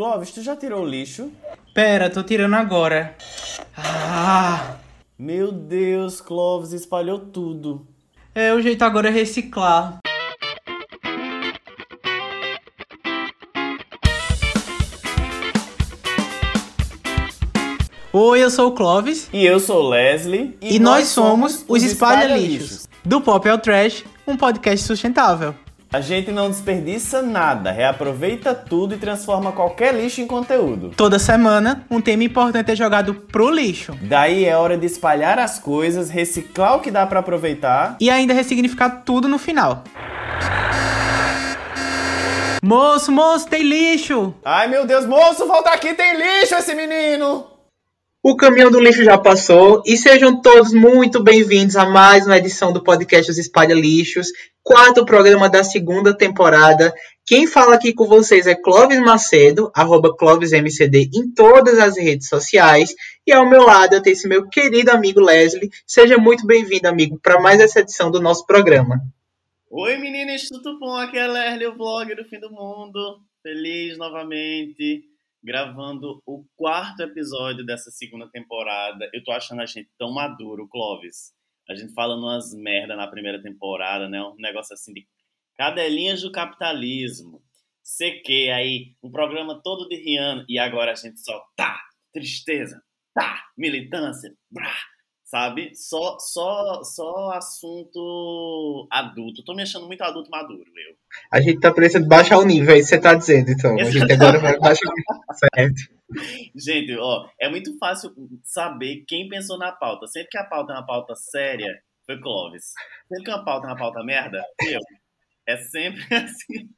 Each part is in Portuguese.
Clóvis, tu já tirou o lixo? Pera, tô tirando agora. Ah! Meu Deus, Clóvis espalhou tudo. É, o jeito agora é reciclar. Oi, eu sou o Clóvis. E eu sou o Leslie. E, nós, somos os Espalha Lixos. Do Pop ao Trash, um podcast sustentável. A gente não desperdiça nada, reaproveita tudo e transforma qualquer lixo em conteúdo. Toda semana, um tema importante é jogado pro lixo. Daí é hora de espalhar as coisas, reciclar o que dá pra aproveitar. E ainda ressignificar tudo no final. Moço, moço, tem lixo! Ai meu Deus, moço, volta aqui, tem lixo esse menino! O caminhão do lixo já passou e sejam todos muito bem-vindos a mais uma edição do podcast Os Espalha Lixos, quarto programa da segunda temporada. Quem fala aqui com vocês é Clóvis Macedo, arroba ClóvisMCD em todas as redes sociais. E ao meu lado eu tenho esse meu querido amigo Leslie. Seja muito bem-vindo, amigo, para mais essa edição do nosso programa. Oi meninas, tudo bom? Aqui é Leslie, o vlog do fim do mundo. Feliz novamente gravando o quarto episódio dessa segunda temporada. Eu tô achando a gente tão maduro, Clóvis. A gente falando umas merda na primeira temporada, né? Um negócio assim de cadelinhas do capitalismo. CQ aí, um programa todo de Rihanna. E agora a gente só tá, tristeza, tá, militância, brá, sabe? Só, só, só assunto adulto. Tô me achando muito adulto maduro, eu. A gente tá precisando baixar o nível, é isso que você tá dizendo, então. A gente agora vai baixar o nível, certo. Gente, ó, é muito fácil saber quem pensou na pauta. Sempre que a pauta é uma pauta séria, foi Clóvis. Sempre que uma pauta é uma pauta merda, eu. É sempre assim.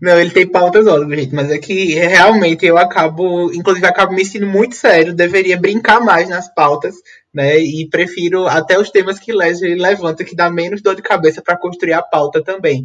Não, ele tem pautas óbvias, gente, mas é que realmente eu acabo, inclusive, acabo me sentindo muito sério, deveria brincar mais nas pautas, né? E prefiro até os temas que Leslie levanta, que dá menos dor de cabeça para construir a pauta também.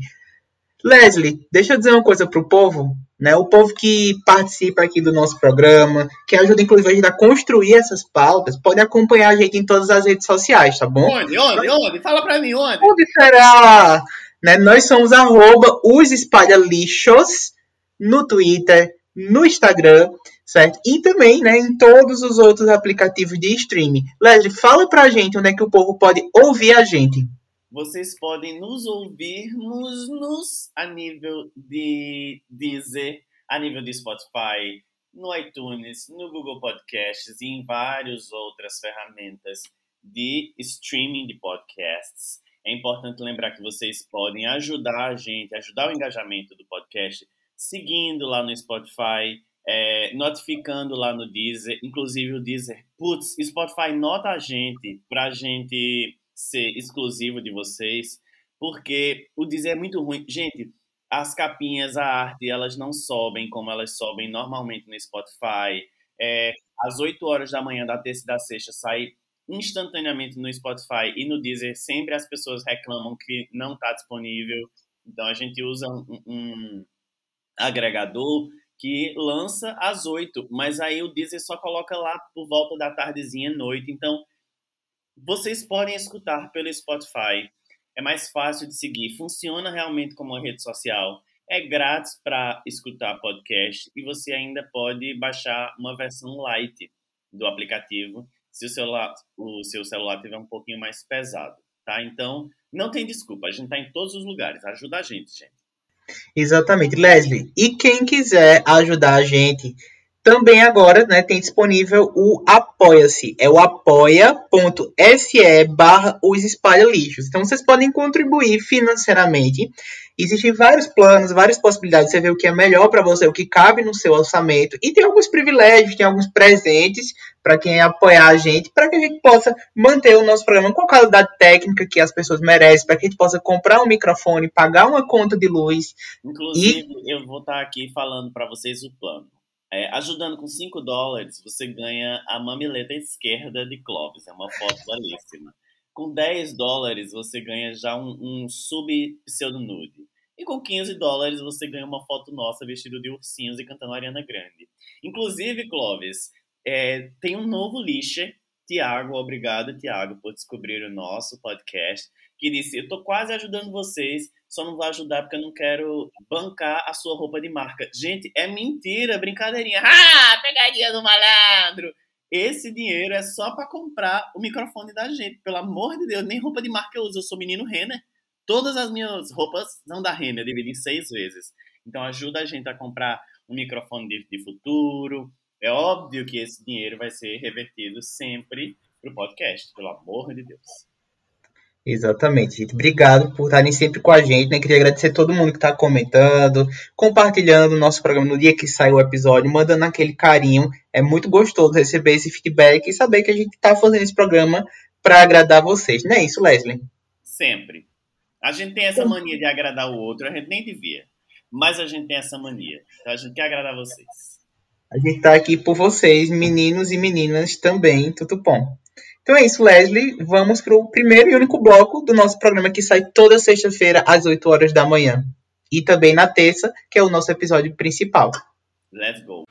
Leslie, deixa eu dizer uma coisa pro povo, né? O povo que participa aqui do nosso programa, que ajuda inclusive a gente a construir essas pautas, pode acompanhar a gente em todas as redes sociais, tá bom? Onde? Onde? Onde? Fala pra mim, onde? Onde será? Né? Nós somos arroba os espalha lixos no Twitter, no Instagram, certo? E também, né, em todos os outros aplicativos de streaming. Leslie, fala pra gente onde é que o povo pode ouvir a gente. Vocês podem nos ouvir nos, nos a nível de Deezer, a nível de Spotify, no iTunes, no Google Podcasts e em várias outras ferramentas de streaming de podcasts. É importante lembrar que vocês podem ajudar a gente, ajudar o engajamento do podcast, seguindo lá no Spotify, é, notificando lá no Deezer, inclusive o Deezer, putz, Spotify nota a gente pra gente ser exclusivo de vocês, porque o Deezer é muito ruim. Gente, as capinhas, a arte, elas não sobem como elas sobem normalmente no Spotify. É, às 8 horas da manhã da terça e da sexta sai instantaneamente no Spotify e no Deezer, sempre as pessoas reclamam que não está disponível. Então a gente usa um, um, agregador que lança às 8, mas aí o Deezer só coloca lá por volta da tardezinha, noite. Então vocês podem escutar pelo Spotify. É mais fácil de seguir, funciona realmente como uma rede social. É grátis para escutar podcast e você ainda pode baixar uma versão light do aplicativo se o celular, o seu celular tiver um pouquinho mais pesado, tá? Então, não tem desculpa, a gente tá em todos os lugares, ajuda a gente, gente. Exatamente, Leslie. E quem quiser ajudar a gente, também agora né, tem disponível o Apoia-se. É o apoia.se barra os espalha lixos. Então vocês podem contribuir financeiramente Existem vários planos, várias possibilidades. Você vê o que é melhor para você, o que cabe no seu orçamento. E tem alguns privilégios, tem alguns presentes para quem apoiar a gente, para que a gente possa manter o nosso programa com a qualidade técnica que as pessoas merecem, para que a gente possa comprar um microfone, pagar uma conta de luz. Inclusive, e... eu vou estar aqui falando para vocês o plano. É, ajudando com 5 dólares, você ganha a mamileta esquerda de Clóvis. É uma foto belíssima. Com 10 dólares, você ganha já um, um sub-pseudo-nude. E com 15 dólares, você ganha uma foto nossa vestido de ursinhos e cantando Ariana Grande. Inclusive, Clóvis, é, tem um novo lixe. Tiago, obrigado, Tiago, por descobrir o nosso podcast. Que disse: Eu tô quase ajudando vocês, só não vou ajudar porque eu não quero bancar a sua roupa de marca. Gente, é mentira, brincadeirinha. Ah, pegadinha do malandro. Esse dinheiro é só para comprar o microfone da gente. Pelo amor de Deus, nem roupa de marca eu uso. Eu sou menino Renner. Todas as minhas roupas são da Renner, dividido em seis vezes. Então ajuda a gente a comprar um microfone de, de futuro. É óbvio que esse dinheiro vai ser revertido sempre para o podcast, pelo amor de Deus. Exatamente, gente. Obrigado por estarem sempre com a gente, né? Queria agradecer a todo mundo que está comentando, compartilhando o nosso programa no dia que sai o episódio, mandando aquele carinho. É muito gostoso receber esse feedback e saber que a gente está fazendo esse programa para agradar vocês. Não é isso, Leslie? Sempre. A gente tem essa mania de agradar o outro, a gente nem devia. Mas a gente tem essa mania. Então a gente quer agradar vocês. A gente está aqui por vocês, meninos e meninas também, tudo bom. Então é isso, Leslie. Vamos para o primeiro e único bloco do nosso programa que sai toda sexta-feira às 8 horas da manhã. E também na terça, que é o nosso episódio principal. Let's go.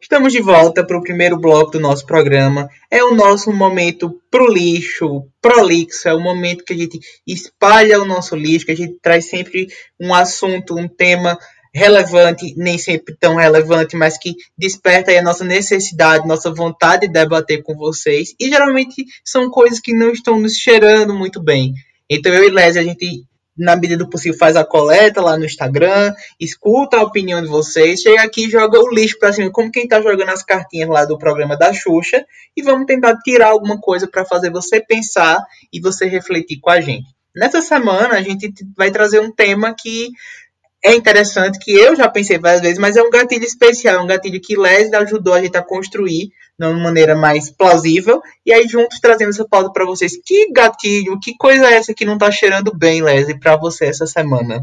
Estamos de volta para o primeiro bloco do nosso programa. É o nosso momento pro lixo, prolixo. É o momento que a gente espalha o nosso lixo, que a gente traz sempre um assunto, um tema relevante, nem sempre tão relevante, mas que desperta a nossa necessidade, nossa vontade de debater com vocês. E geralmente são coisas que não estão nos cheirando muito bem. Então eu e Leslie, a gente, na medida do possível, faz a coleta lá no Instagram, escuta a opinião de vocês, chega aqui e joga o lixo pra cima, como quem tá jogando as cartinhas lá do programa da Xuxa, e vamos tentar tirar alguma coisa para fazer você pensar e você refletir com a gente. Nessa semana a gente vai trazer um tema que é interessante, que eu já pensei várias vezes, mas é um gatilho especial, um gatilho que Leslie ajudou a gente a construir de uma maneira mais plausível, e aí juntos trazendo essa pauta para vocês. Que gatilho, que coisa é essa que não tá cheirando bem, Leslie, para você essa semana?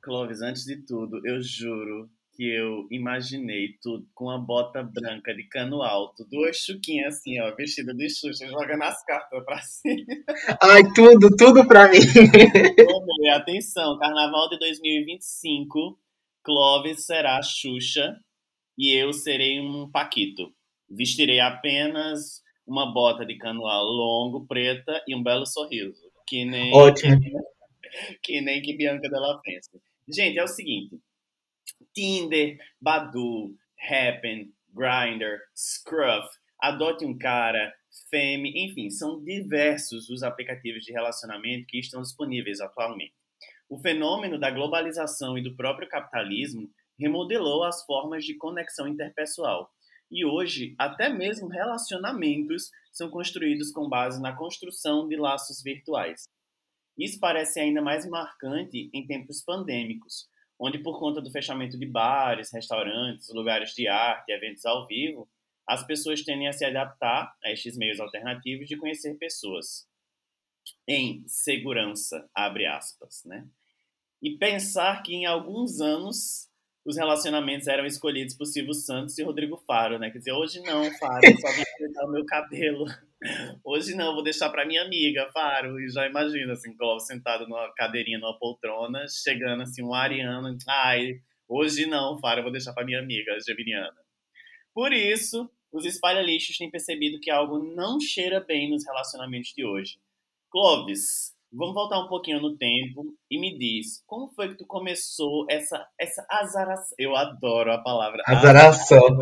Clóvis, antes de tudo, eu juro que eu imaginei tudo com a bota branca de cano alto, duas chuquinhas assim, ó, vestida de Xuxa, jogando as cartas pra cima. Ai, tudo, tudo pra mim. Bom, atenção, Carnaval de 2025, Clóvis será Xuxa e eu serei um Paquito. Vestirei apenas uma bota de cano longo, preta e um belo sorriso. Que nem, Ótimo. Que, que nem que Bianca Della Pensa. Gente, é o seguinte, Tinder, Badu, Happen, Grindr, Scruff, Adote um Cara, Femme, enfim, são diversos os aplicativos de relacionamento que estão disponíveis atualmente. O fenômeno da globalização e do próprio capitalismo remodelou as formas de conexão interpessoal. E hoje, até mesmo relacionamentos são construídos com base na construção de laços virtuais. Isso parece ainda mais marcante em tempos pandêmicos, onde por conta do fechamento de bares, restaurantes, lugares de arte, eventos ao vivo, as pessoas tendem a se adaptar a estes meios alternativos de conhecer pessoas em segurança, abre aspas, né? E pensar que em alguns anos os relacionamentos eram escolhidos por Silvio Santos e Rodrigo Faro, né? Quer dizer, hoje não, Faro, só vou cortar o meu cabelo. Hoje não, vou deixar para minha amiga, Faro. E já imagina, assim, Clóvis sentado numa cadeirinha, numa poltrona, chegando assim, um ariano. Ai, hoje não, Faro, vou deixar para minha amiga, Geminiana. Por isso, os espalha-lixos têm percebido que algo não cheira bem nos relacionamentos de hoje. Clóvis, vamos voltar um pouquinho no tempo e me diz, como foi que tu começou essa, essa azaração? Eu adoro a palavra azaração.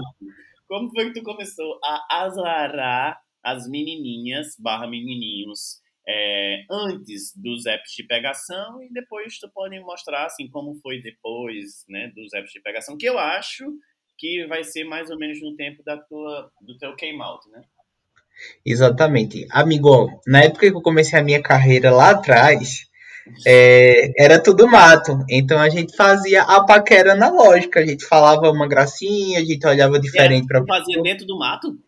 Como foi que tu começou a azarar as menininhas barra menininhos é, antes dos apps de pegação e depois tu pode mostrar assim como foi depois né, dos apps de pegação, que eu acho que vai ser mais ou menos no tempo da tua, do teu came out, né? Exatamente. Amigo, na época que eu comecei a minha carreira lá atrás, é, era tudo mato. Então a gente fazia a paquera na lógica. A gente falava uma gracinha, a gente olhava diferente para Fazia dentro do mato?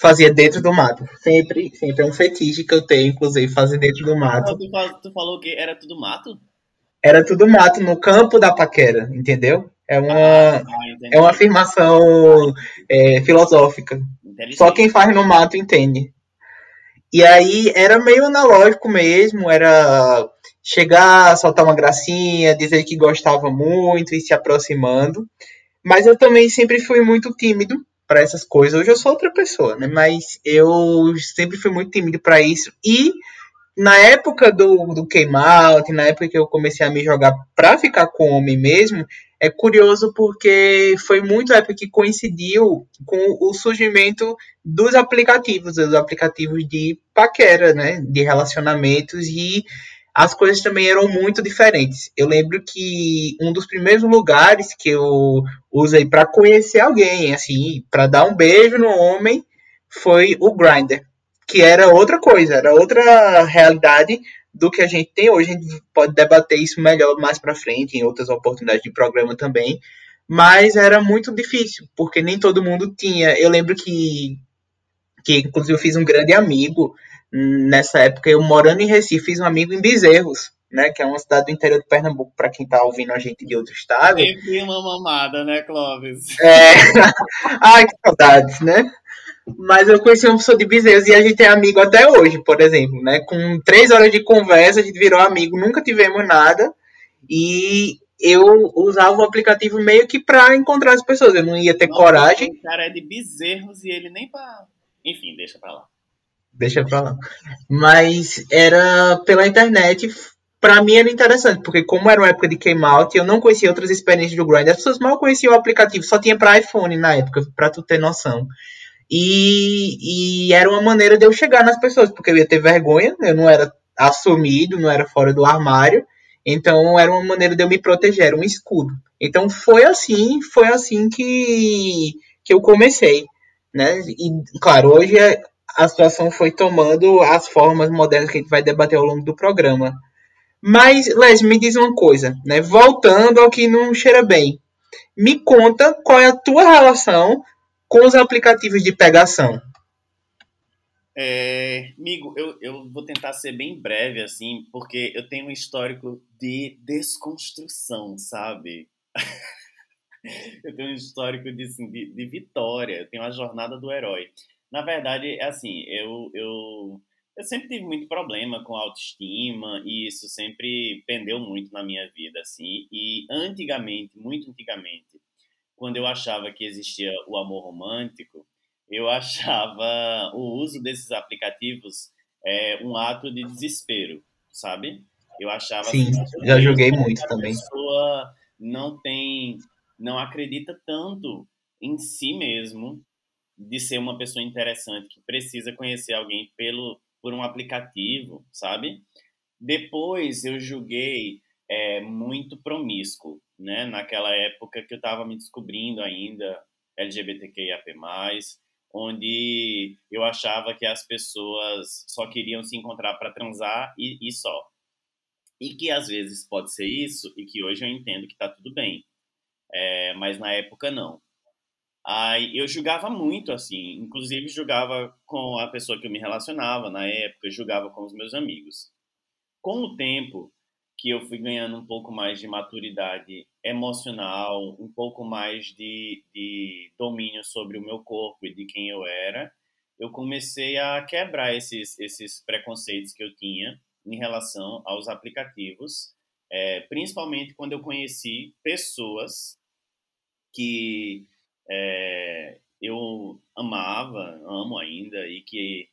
Fazia dentro do mato. Sempre, sempre é um fetiche que eu tenho, inclusive, fazer dentro do mato. Tu, tu falou que era tudo mato? Era tudo mato no campo da paquera, entendeu? É uma, ah, é uma afirmação é, filosófica. Só quem faz no mato entende. E aí era meio analógico mesmo, era chegar, soltar uma gracinha, dizer que gostava muito e se aproximando. Mas eu também sempre fui muito tímido, para essas coisas. Hoje eu sou outra pessoa, né? Mas eu sempre fui muito tímido para isso. E na época do, do came na época que eu comecei a me jogar pra ficar com homem mesmo, é curioso porque foi muito a época que coincidiu com o surgimento dos aplicativos, dos aplicativos de paquera, né? De relacionamentos e as coisas também eram muito diferentes. Eu lembro que um dos primeiros lugares que eu usei para conhecer alguém, assim, para dar um beijo no homem, foi o Grindr que era outra coisa, era outra realidade do que a gente tem hoje. A gente pode debater isso melhor mais para frente, em outras oportunidades de programa também. Mas era muito difícil, porque nem todo mundo tinha. Eu lembro que, que inclusive, eu fiz um grande amigo nessa época. Eu morando em Recife, fiz um amigo em Bezerros, né? Que é uma cidade do interior de Pernambuco, para quem tá ouvindo a gente de outro estado. Sempre uma mamada, né, Clóvis? É. Ai, que saudades, né? Mas eu conheci uma pessoa de Bezerros e a gente é amigo até hoje, por exemplo, né? Com três horas de conversa, a gente virou amigo, nunca tivemos nada. E eu usava o aplicativo meio que para encontrar as pessoas. Eu não ia ter Nossa, coragem. O cara é de Bezerros e ele nem pra. Enfim, deixa pra lá. Deixa pra lá. Mas era pela internet. Pra mim era interessante, porque como era uma época de came out, eu não conhecia outras experiências do Grindr. As pessoas mal conheciam o aplicativo, só tinha para iPhone na época, para tu ter noção. E, e era uma maneira de eu chegar nas pessoas, porque eu ia ter vergonha, eu não era assumido, não era fora do armário. Então era uma maneira de eu me proteger, era um escudo. Então foi assim, foi assim que, que eu comecei, né? E claro, hoje a situação foi tomando as formas modernas que a gente vai debater ao longo do programa. Mas, Les, me diz uma coisa, né? Voltando ao que não cheira bem. Me conta qual é a tua relação com os aplicativos de pegação? É, amigo, eu, eu vou tentar ser bem breve, assim, porque eu tenho um histórico de desconstrução, sabe? eu tenho um histórico de, assim, de, de, vitória, eu tenho a jornada do herói. Na verdade, é assim, eu, eu, eu sempre tive muito problema com autoestima e isso sempre pendeu muito na minha vida, assim. E antigamente, muito antigamente, quando eu achava que existia o amor romântico, eu achava o uso desses aplicativos é, um ato de desespero, sabe? Eu achava Sim, assim, já joguei muito também. A pessoa não tem, não acredita tanto em si mesmo de ser uma pessoa interessante que precisa conhecer alguém pelo por um aplicativo, sabe? Depois eu julguei é, muito promíscuo, né? Naquela época que eu estava me descobrindo ainda LGBTQIAP+, onde eu achava que as pessoas só queriam se encontrar para transar e, e, só. E que às vezes pode ser isso e que hoje eu entendo que está tudo bem. É, mas na época não. Aí eu julgava muito, assim, inclusive julgava com a pessoa que eu me relacionava na época, julgava com os meus amigos. Com o tempo, que eu fui ganhando um pouco mais de maturidade emocional, um pouco mais de, de domínio sobre o meu corpo e de quem eu era, eu comecei a quebrar esses, esses preconceitos que eu tinha em relação aos aplicativos, é, principalmente quando eu conheci pessoas que é, eu amava, amo ainda e que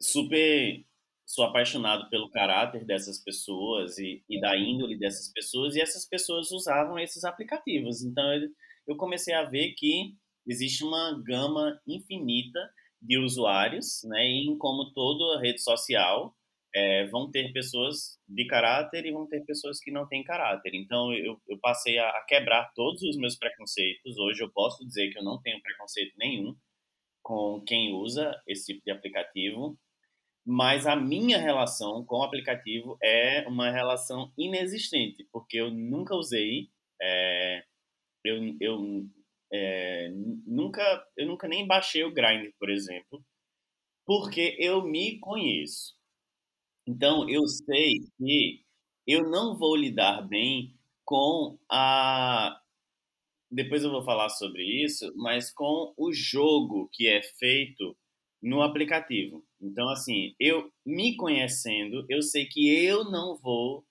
super sou apaixonado pelo caráter dessas pessoas e, e, da índole dessas pessoas, e essas pessoas usavam esses aplicativos. Então eu, eu comecei a ver que existe uma gama infinita de usuários, né, e como toda rede social é, vão ter pessoas de caráter e vão ter pessoas que não têm caráter. Então eu, eu passei a, a quebrar todos os meus preconceitos. Hoje eu posso dizer que eu não tenho preconceito nenhum com quem usa esse tipo de aplicativo mas a minha relação com o aplicativo é uma relação inexistente, porque eu nunca usei, é, eu, eu é, nunca, eu nunca nem baixei o Grindr, por exemplo, porque eu me conheço. Então eu sei que eu não vou lidar bem com a depois eu vou falar sobre isso, mas com o jogo que é feito no aplicativo. Então, assim, eu me conhecendo, eu sei que eu não vou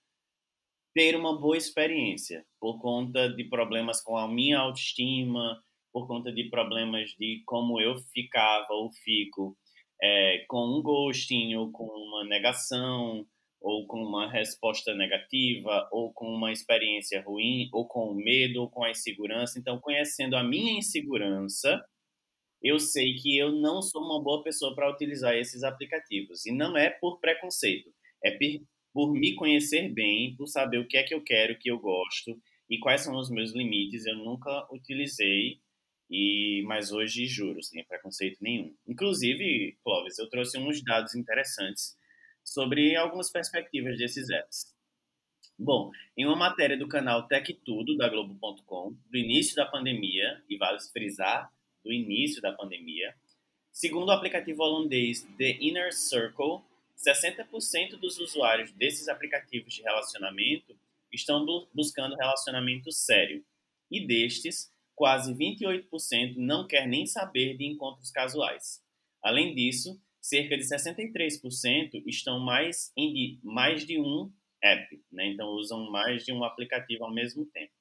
ter uma boa experiência por conta de problemas com a minha autoestima, por conta de problemas de como eu ficava ou fico é, com um ghosting ou com uma negação ou com uma resposta negativa ou com uma experiência ruim ou com medo ou com a insegurança. Então, conhecendo a minha insegurança, eu sei que eu não sou uma boa pessoa para utilizar esses aplicativos. E não é por preconceito, é por me conhecer bem, por saber o que é que eu quero, o que eu gosto e quais são os meus limites. Eu nunca utilizei, e mas hoje juro, sem preconceito nenhum. Inclusive, Clóvis, eu trouxe uns dados interessantes sobre algumas perspectivas desses apps. Bom, em uma matéria do canal Tech Tudo da Globo.com, do início da pandemia, e vale frisar, do início da pandemia, segundo o aplicativo holandês The Inner Circle, 60% dos usuários desses aplicativos de relacionamento estão buscando relacionamento sério, e destes, quase 28% não quer nem saber de encontros casuais. Além disso, cerca de 63% estão mais em mais de um app, né? então usam mais de um aplicativo ao mesmo tempo.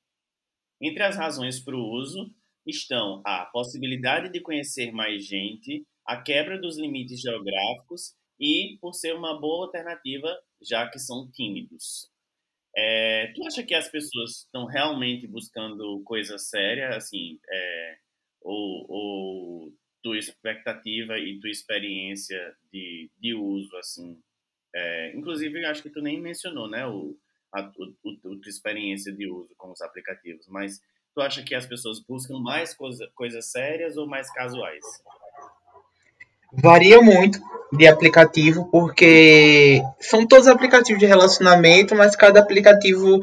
Entre as razões para o uso estão a possibilidade de conhecer mais gente, a quebra dos limites geográficos e por ser uma boa alternativa, já que são tímidos. É, tu acha que as pessoas estão realmente buscando coisa séria, assim, é, ou, ou tua expectativa e tua experiência de, de uso, assim? É, inclusive, acho que tu nem mencionou, né, o, a, o, o, tua experiência de uso com os aplicativos, mas tu acha que as pessoas buscam mais coisa, coisas sérias ou mais casuais? Varia muito de aplicativo, porque são todos aplicativos de relacionamento, mas cada aplicativo,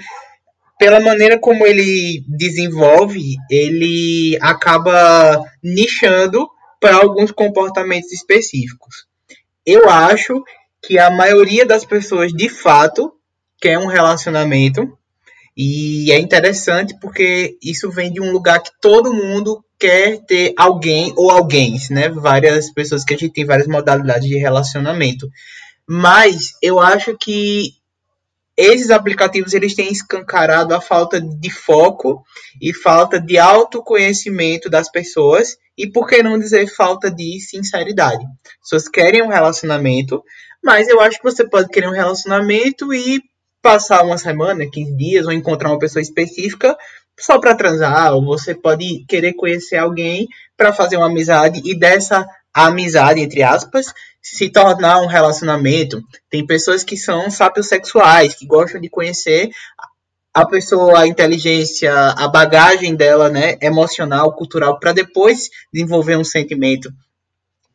pela maneira como ele desenvolve, ele acaba nichando para alguns comportamentos específicos. Eu acho que a maioria das pessoas de fato quer um relacionamento e é interessante porque isso vem de um lugar que todo mundo quer ter alguém ou alguém, né? Várias pessoas que a gente tem várias modalidades de relacionamento. Mas eu acho que esses aplicativos eles têm escancarado a falta de foco e falta de autoconhecimento das pessoas e por que não dizer falta de sinceridade. As pessoas querem um relacionamento, mas eu acho que você pode querer um relacionamento e passar uma semana, 15 dias, ou encontrar uma pessoa específica só para transar, ou você pode querer conhecer alguém para fazer uma amizade e dessa amizade, entre aspas, se tornar um relacionamento. Tem pessoas que são sapiosexuais, que gostam de conhecer a pessoa, a inteligência, a bagagem dela, né, emocional, cultural, para depois desenvolver um sentimento.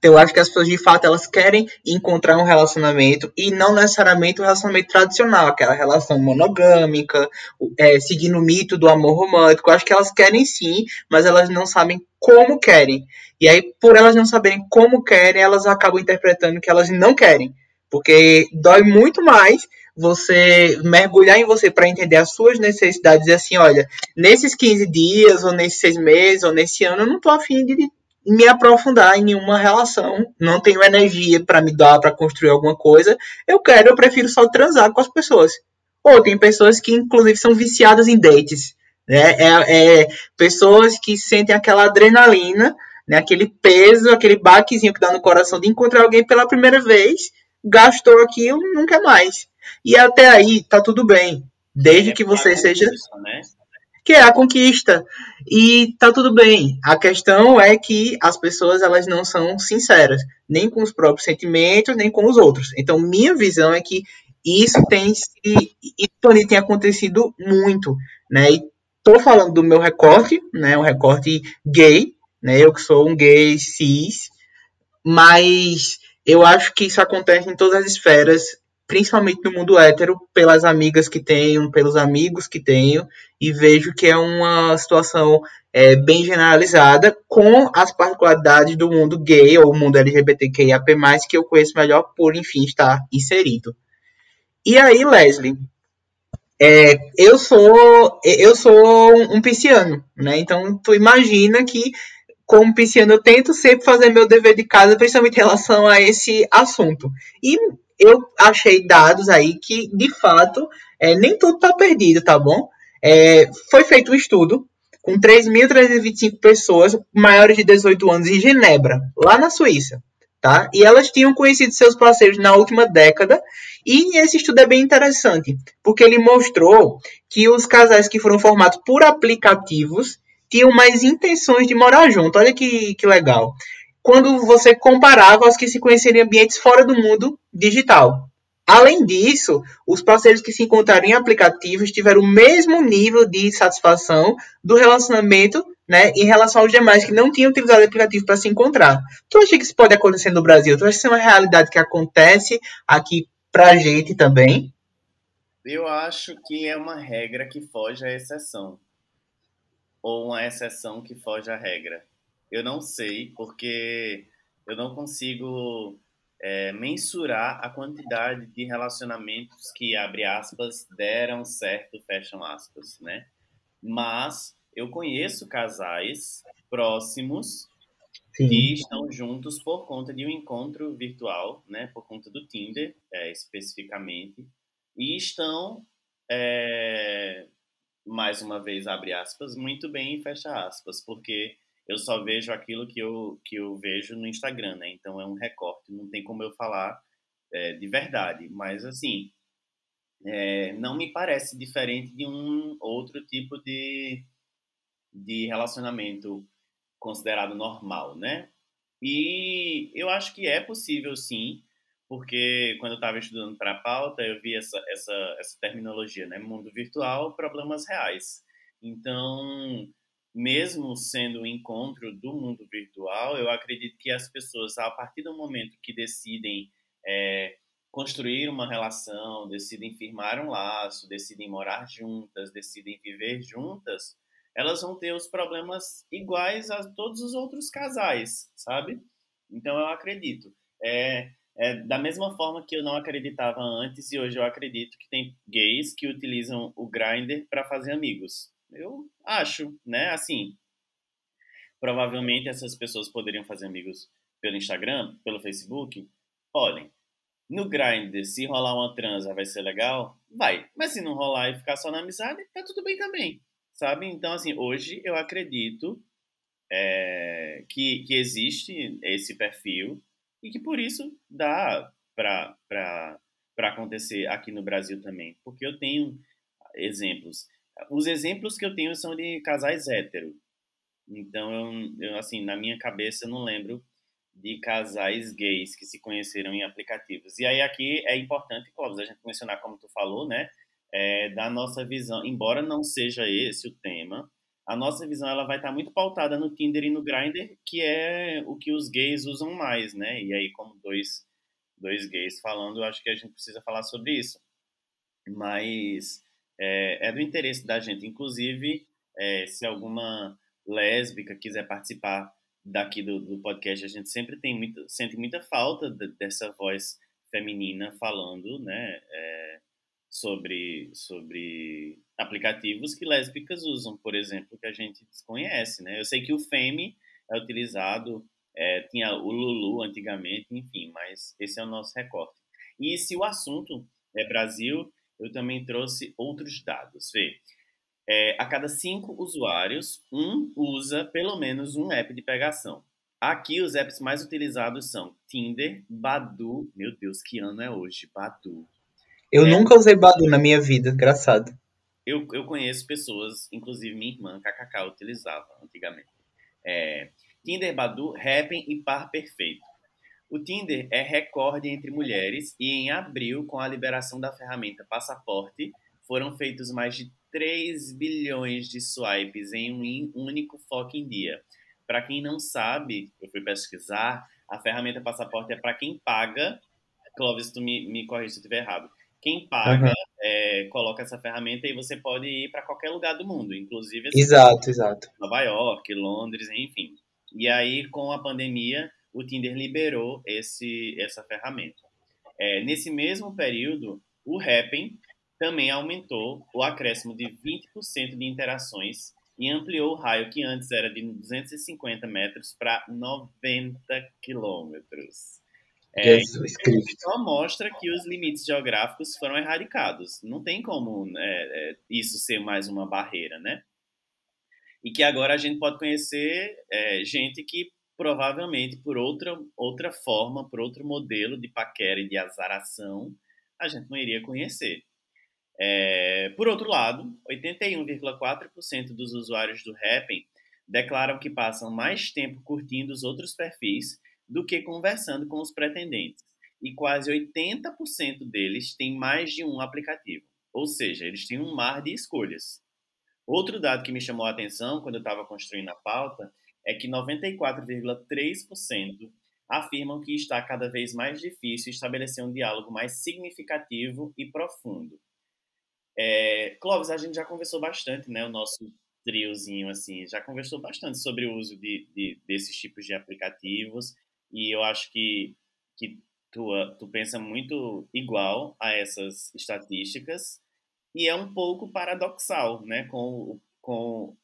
Eu acho que as pessoas, de fato, elas querem encontrar um relacionamento e não necessariamente um relacionamento tradicional, aquela relação monogâmica, é, seguindo o mito do amor romântico. Eu acho que elas querem sim, mas elas não sabem como querem. E aí, por elas não saberem como querem, elas acabam interpretando que elas não querem. Porque dói muito mais você mergulhar em você para entender as suas necessidades e assim, olha, nesses 15 dias, ou nesses seis meses, ou nesse ano, eu não tô afim de me aprofundar em nenhuma relação, não tenho energia para me dar para construir alguma coisa, eu quero, eu prefiro só transar com as pessoas. Ou tem pessoas que inclusive são viciadas em dates, né? É, é pessoas que sentem aquela adrenalina, né? Aquele peso, aquele baquezinho que dá no coração de encontrar alguém pela primeira vez, gastou aquilo, não quer mais. E até aí tá tudo bem, desde é que você seja isso, né? Que é a conquista. E tá tudo bem. A questão é que as pessoas elas não são sinceras, nem com os próprios sentimentos, nem com os outros. Então, minha visão é que isso tem se isso tem acontecido muito, né? E tô falando do meu recorte, né? Um recorte gay, né? Eu que sou um gay cis, mas eu acho que isso acontece em todas as esferas principalmente no mundo hétero, pelas amigas que tenho, pelos amigos que tenho, e vejo que é uma situação é, bem generalizada, com as particularidades do mundo gay ou mundo LGBTQIAP+, que eu conheço melhor por, enfim, estar inserido. E aí, Leslie, é, eu sou eu sou um pisciano, né? Então, tu imagina que como pisciano eu tento sempre fazer meu dever de casa, principalmente em relação a esse assunto. E eu achei dados aí que, de fato, é, nem tudo está perdido, tá bom? É, foi feito um estudo com 3.325 pessoas maiores de 18 anos em Genebra, lá na Suíça. Tá? E elas tinham conhecido seus parceiros na última década, e esse estudo é bem interessante, porque ele mostrou que os casais que foram formados por aplicativos tinham mais intenções de morar junto. Olha que, que legal. Quando você comparava aos que se conheciam em ambientes fora do mundo digital. Além disso, os parceiros que se encontraram em aplicativos tiveram o mesmo nível de satisfação do relacionamento né, em relação aos demais que não tinham utilizado o aplicativo para se encontrar. Tu acha que isso pode acontecer no Brasil? Tu acha que isso é uma realidade que acontece aqui para a gente também? Eu acho que é uma regra que foge à exceção. Ou uma exceção que foge à regra. Eu não sei, porque eu não consigo é, mensurar a quantidade de relacionamentos que, abre aspas, deram certo, fecham aspas, né? Mas eu conheço casais próximos Sim. que estão juntos por conta de um encontro virtual, né? Por conta do Tinder, é, especificamente, e estão, é, mais uma vez, abre aspas, muito bem, fecha aspas, porque eu só vejo aquilo que eu, que eu vejo no Instagram, né? Então é um recorte, não tem como eu falar é, de verdade. Mas, assim, é, não me parece diferente de um outro tipo de, de relacionamento considerado normal, né? E eu acho que é possível, sim, porque quando eu estava estudando para a pauta, eu vi essa, essa, essa terminologia, né? Mundo virtual, problemas reais. Então, mesmo sendo um encontro do mundo virtual, eu acredito que as pessoas, a partir do momento que decidem é, construir uma relação, decidem firmar um laço, decidem morar juntas, decidem viver juntas, elas vão ter os problemas iguais a todos os outros casais, sabe? Então eu acredito. É, é, da mesma forma que eu não acreditava antes e hoje eu acredito que tem gays que utilizam o Grindr para fazer amigos. Eu acho, né? Assim, provavelmente essas pessoas poderiam fazer amigos pelo Instagram, pelo Facebook. Podem. No Grindr, se rolar uma transa vai ser legal? Vai. Mas se não rolar e ficar só na amizade, tá tudo bem também. Sabe? Então, assim, hoje eu acredito é, que, que existe esse perfil e que por isso dá para acontecer aqui no Brasil também. Porque eu tenho exemplos os exemplos que eu tenho são de casais hétero. Então, eu, eu, assim, na minha cabeça, eu não lembro de casais gays que se conheceram em aplicativos. E aí aqui é importante, Clóvis, a gente mencionar, como tu falou, né, é, da nossa visão, embora não seja esse o tema, a nossa visão ela vai estar muito pautada no Tinder e no Grindr, que é o que os gays usam mais, né? E aí, como dois, dois gays falando, eu acho que a gente precisa falar sobre isso. Mas é, é do interesse da gente. Inclusive, é, se alguma lésbica quiser participar daqui do, do, podcast, a gente sempre tem muito, sente muita falta de, dessa voz feminina falando, né, é, sobre, sobre aplicativos que lésbicas usam, por exemplo, que a gente desconhece, né? Eu sei que o Femi é utilizado, é, tinha o Lulu antigamente, enfim, mas esse é o nosso recorte. E se o assunto é Brasil, eu também trouxe outros dados. Vê, é, a cada cinco usuários, um usa pelo menos um app de pegação. Aqui os apps mais utilizados são Tinder, Badu. Meu Deus, que ano é hoje? Badu. Eu é, nunca usei Badu na minha vida, engraçado. Eu, eu conheço pessoas, inclusive minha irmã, KKK, utilizava antigamente. É, Tinder, Badu, Happn e Par Perfeito. O Tinder é recorde entre mulheres e em abril, com a liberação da ferramenta Passaporte, foram feitos mais de 3 bilhões de swipes em um único foco em dia. Para quem não sabe, eu fui pesquisar, a ferramenta Passaporte é para quem paga. Clóvis, tu me, me corrija se eu estiver errado. Quem paga uhum. é, coloca essa ferramenta e você pode ir para qualquer lugar do mundo, inclusive assim, exato, exato. Nova York, Londres, enfim. E aí, com a pandemia, o Tinder liberou esse, essa ferramenta. É, nesse mesmo período, o Happn também aumentou o acréscimo de 20% de interações e ampliou o raio que antes era de 250 metros para 90 quilômetros. É, Jesus Cristo. Só mostra que os limites geográficos foram erradicados. Não tem como é, é, isso ser mais uma barreira, né? E que agora a gente pode conhecer é, gente que provavelmente por outra, outra forma, por outro modelo de paquera e de azaração, a gente não iria conhecer. É, por outro lado, 81,4% dos usuários do Happn declaram que passam mais tempo curtindo os outros perfis do que conversando com os pretendentes. E quase 80% deles têm mais de um aplicativo. Ou seja, eles têm um mar de escolhas. Outro dado que me chamou a atenção quando eu estava construindo a pauta é que 94,3% afirmam que está cada vez mais difícil estabelecer um diálogo mais significativo e profundo. É, Clóvis, a gente já conversou bastante, né? O nosso triozinho, assim, já conversou bastante sobre o uso de, de desses tipos de aplicativos e eu acho que, que tu, tu pensa muito igual a essas estatísticas e é um pouco paradoxal, né? Com, com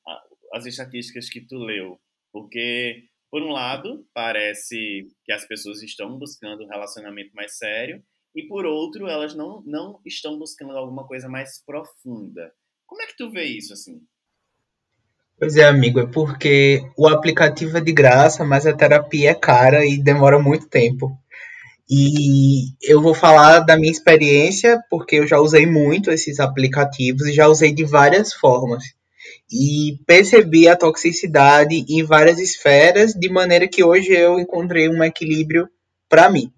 as estatísticas que tu leu, porque por um lado, parece que as pessoas estão buscando um relacionamento mais sério, e por outro, elas não, não estão buscando alguma coisa mais profunda. Como é que tu vê isso assim? Pois é, amigo, é porque o aplicativo é de graça, mas a terapia é cara e demora muito tempo. E eu vou falar da minha experiência, porque eu já usei muito esses aplicativos e já usei de várias formas e percebi a toxicidade em várias esferas, de maneira que hoje eu encontrei um equilíbrio para mim.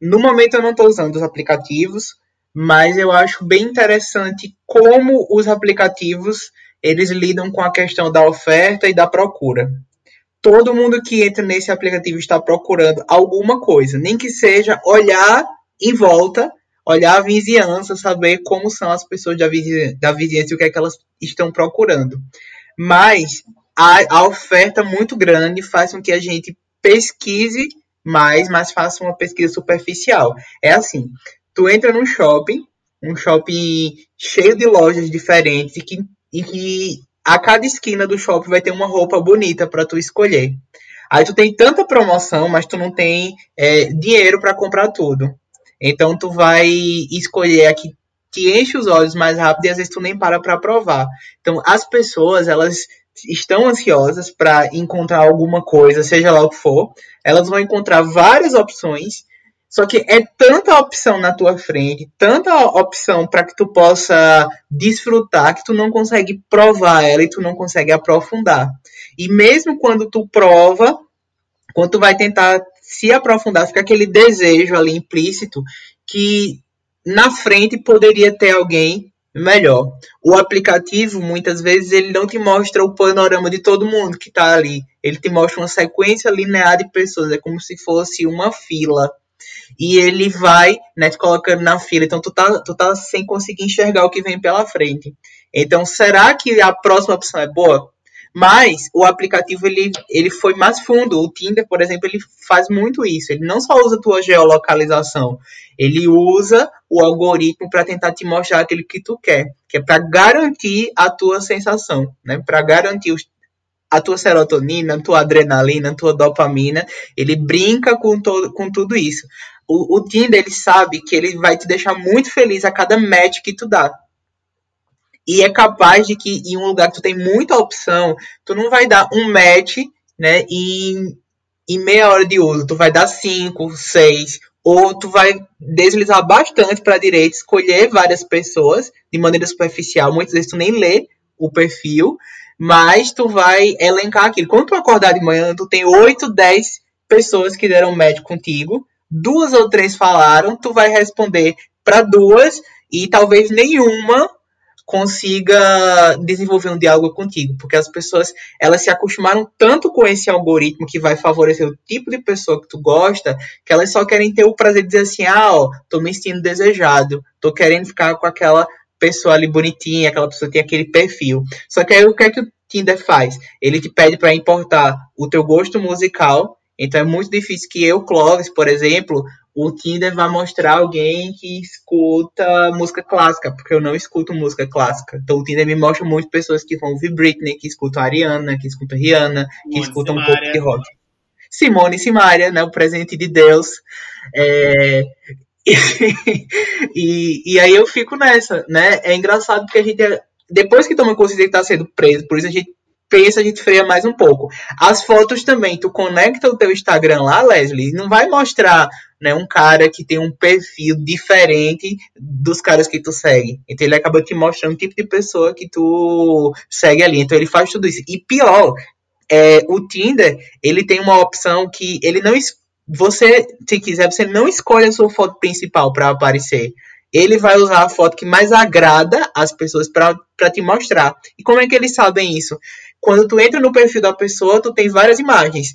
No momento eu não estou usando os aplicativos, mas eu acho bem interessante como os aplicativos eles lidam com a questão da oferta e da procura. Todo mundo que entra nesse aplicativo está procurando alguma coisa, nem que seja olhar em volta olhar a vizinhança, saber como são as pessoas da vizinhança, da vizinhança e o que é que elas estão procurando. Mas a, a oferta muito grande faz com que a gente pesquise mais, mas faça uma pesquisa superficial. É assim, tu entra num shopping, um shopping cheio de lojas diferentes e que, e que a cada esquina do shopping vai ter uma roupa bonita para tu escolher. Aí tu tem tanta promoção, mas tu não tem é, dinheiro para comprar tudo. Então tu vai escolher a que te enche os olhos mais rápido e às vezes tu nem para para provar. Então as pessoas, elas estão ansiosas para encontrar alguma coisa, seja lá o que for. Elas vão encontrar várias opções, só que é tanta opção na tua frente, tanta opção para que tu possa desfrutar que tu não consegue provar ela e tu não consegue aprofundar. E mesmo quando tu prova, quando tu vai tentar se aprofundar, fica aquele desejo ali implícito que na frente poderia ter alguém melhor. O aplicativo, muitas vezes, ele não te mostra o panorama de todo mundo que está ali. Ele te mostra uma sequência linear de pessoas. É como se fosse uma fila. E ele vai né, te colocando na fila. Então, tu tá, tu tá sem conseguir enxergar o que vem pela frente. Então, será que a próxima opção é boa? Mas o aplicativo ele, ele foi mais fundo. O Tinder, por exemplo, ele faz muito isso. Ele não só usa a tua geolocalização, ele usa o algoritmo para tentar te mostrar aquilo que tu quer, que é para garantir a tua sensação, né? Para garantir os, a tua serotonina, a tua adrenalina, a tua dopamina. Ele brinca com, todo, com tudo isso. O, o Tinder, ele sabe que ele vai te deixar muito feliz a cada match que tu dá. E é capaz de que em um lugar que tu tem muita opção, tu não vai dar um match, né, em, em meia hora de uso. Tu vai dar cinco, seis, ou tu vai deslizar bastante para a direita, escolher várias pessoas de maneira superficial. Muitas vezes tu nem lê o perfil, mas tu vai elencar aquilo. Quando tu acordar de manhã, tu tem 8, 10 pessoas que deram match contigo, duas ou três falaram, tu vai responder para duas e talvez nenhuma consiga desenvolver um diálogo contigo, porque as pessoas elas se acostumaram tanto com esse algoritmo que vai favorecer o tipo de pessoa que tu gosta, que elas só querem ter o prazer de dizer assim, ah, ó, tô me sentindo desejado, tô querendo ficar com aquela pessoa ali bonitinha, aquela pessoa que tem aquele perfil. Só que aí o que é que o Tinder faz? Ele te pede para importar o teu gosto musical, então é muito difícil que eu, Clóvis, por exemplo, o Tinder vai mostrar alguém que escuta música clássica, porque eu não escuto música clássica. Então o Tinder me mostra muito pessoas que vão ouvir Britney, que escutam Ariana, que escutam Rihanna, que Simone escutam Simaria. um pouco de rock. Simone e Simaria, né, o presente de Deus. É... e, e aí eu fico nessa, né? É engraçado porque a gente, depois que toma consciência que está sendo preso, por isso a gente pensa, a gente freia mais um pouco. As fotos também, tu conecta o teu Instagram lá, Leslie, não vai mostrar né, um cara que tem um perfil diferente dos caras que tu segue. Então ele acaba te mostrando o tipo de pessoa que tu segue ali. Então ele faz tudo isso. E pior, é, o Tinder, ele tem uma opção que ele não você, se quiser, você não escolhe a sua foto principal para aparecer ele vai usar a foto que mais agrada as pessoas para te mostrar. E como é que eles sabem isso? Quando tu entra no perfil da pessoa, tu tem várias imagens.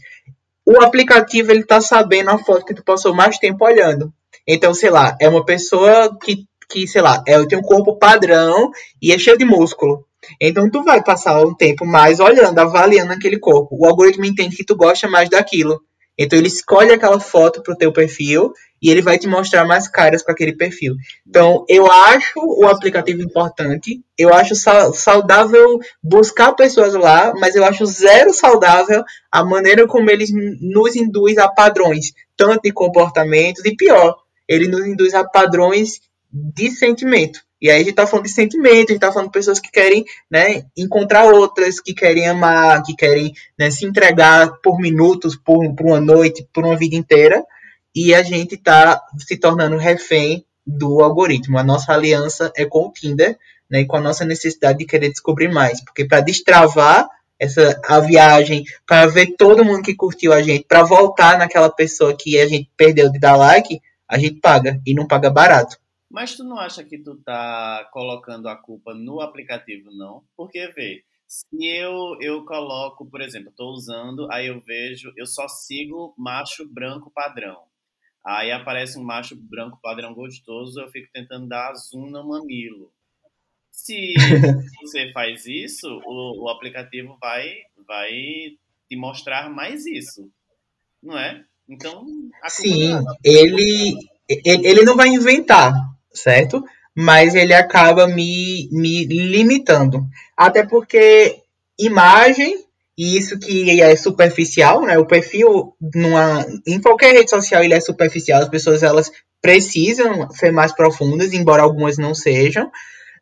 O aplicativo ele tá sabendo a foto que tu passou mais tempo olhando. Então, sei lá, é uma pessoa que, que sei lá, é, tem um corpo padrão e é cheio de músculo. Então tu vai passar um tempo mais olhando, avaliando aquele corpo. O algoritmo entende que tu gosta mais daquilo. Então ele escolhe aquela foto pro teu perfil e ele vai te mostrar mais caras com aquele perfil. Então, eu acho o aplicativo importante, eu acho saudável buscar pessoas lá, mas eu acho zero saudável a maneira como eles nos induz a padrões, tanto de comportamentos e pior, ele nos induz a padrões de sentimento. E aí a gente tá falando de sentimento, a gente tá falando de pessoas que querem, né, encontrar outras, que querem amar, que querem né, se entregar por minutos, por, por uma noite, por uma vida inteira e a gente está se tornando refém do algoritmo. A nossa aliança é com o Tinder, né, e com a nossa necessidade de querer descobrir mais, porque para destravar essa a viagem, para ver todo mundo que curtiu a gente, para voltar naquela pessoa que a gente perdeu de dar like, a gente paga e não paga barato. Mas tu não acha que tu tá colocando a culpa no aplicativo não? Porque vê, se eu eu coloco, por exemplo, estou usando, aí eu vejo, eu só sigo macho branco padrão. Aí aparece um macho branco padrão gostoso, eu fico tentando dar zoom no mamilo. Se você faz isso, o, o aplicativo vai, vai te mostrar mais isso, não é? Então, sim, ele, ele não vai inventar, certo? Mas ele acaba me, me limitando. Até porque imagem e isso que é superficial, né? O perfil numa, em qualquer rede social ele é superficial, as pessoas elas precisam ser mais profundas, embora algumas não sejam,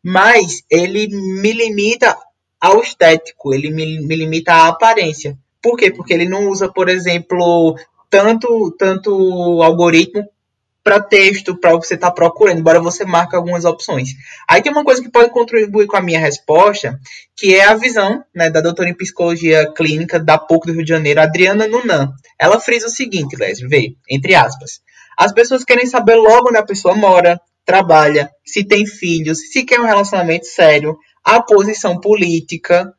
mas ele me limita ao estético, ele me, me limita à aparência. Por quê? Porque ele não usa, por exemplo, tanto tanto algoritmo para texto, para o que você está procurando, embora você marque algumas opções. Aí tem uma coisa que pode contribuir com a minha resposta, que é a visão né, da doutora em psicologia clínica da PUC do Rio de Janeiro, Adriana Nunan. Ela frisa o seguinte, Leslie, vê, entre aspas. As pessoas querem saber logo onde a pessoa mora, trabalha, se tem filhos, se quer um relacionamento sério, a posição política,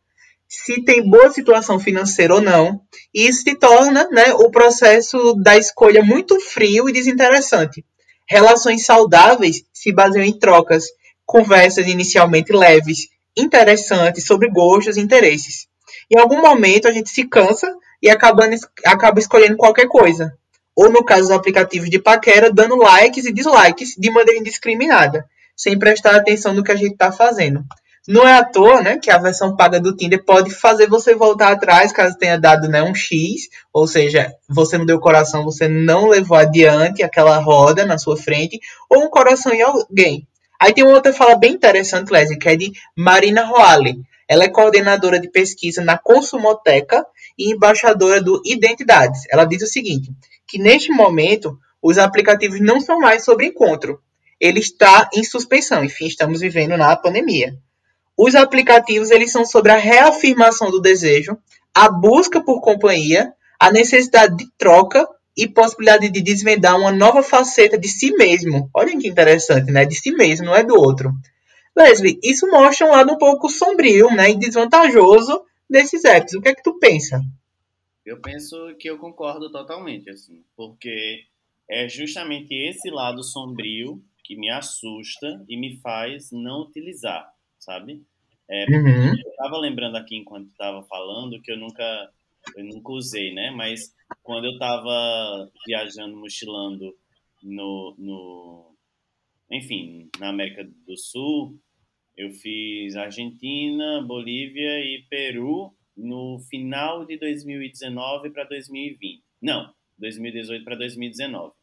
se tem boa situação financeira ou não. E isso se torna né, o processo da escolha muito frio e desinteressante. Relações saudáveis se baseiam em trocas, conversas inicialmente leves, interessantes sobre gostos e interesses. Em algum momento a gente se cansa e acaba, acaba escolhendo qualquer coisa. Ou no caso dos aplicativos de paquera, dando likes e dislikes de maneira indiscriminada, sem prestar atenção no que a gente está fazendo. Não é à toa, né, que a versão paga do Tinder pode fazer você voltar atrás caso tenha dado né, um X, ou seja, você não deu coração, você não levou adiante aquela roda na sua frente, ou um coração em alguém. Aí tem uma outra fala bem interessante, Leslie, que é de Marina Roale. Ela é coordenadora de pesquisa na Consumoteca e embaixadora do Identidades. Ela diz o seguinte, que neste momento os aplicativos não são mais sobre encontro. Ele está em suspensão. Enfim, estamos vivendo na pandemia. Os aplicativos eles são sobre a reafirmação do desejo, a busca por companhia, a necessidade de troca e possibilidade de desvendar uma nova faceta de si mesmo. Olha que interessante, né? De si mesmo, não é do outro. Leslie, isso mostra um lado um pouco sombrio, né, e desvantajoso desses apps. O que é que tu pensa? Eu penso que eu concordo totalmente, assim, porque é justamente esse lado sombrio que me assusta e me faz não utilizar sabe? É, uhum. Eu estava lembrando aqui enquanto estava falando que eu nunca, eu nunca usei, né? Mas quando eu estava viajando, mochilando no, no, enfim, na América do Sul, eu fiz Argentina, Bolívia e Peru no final de 2019 para 2020. Não, 2018 para 2019.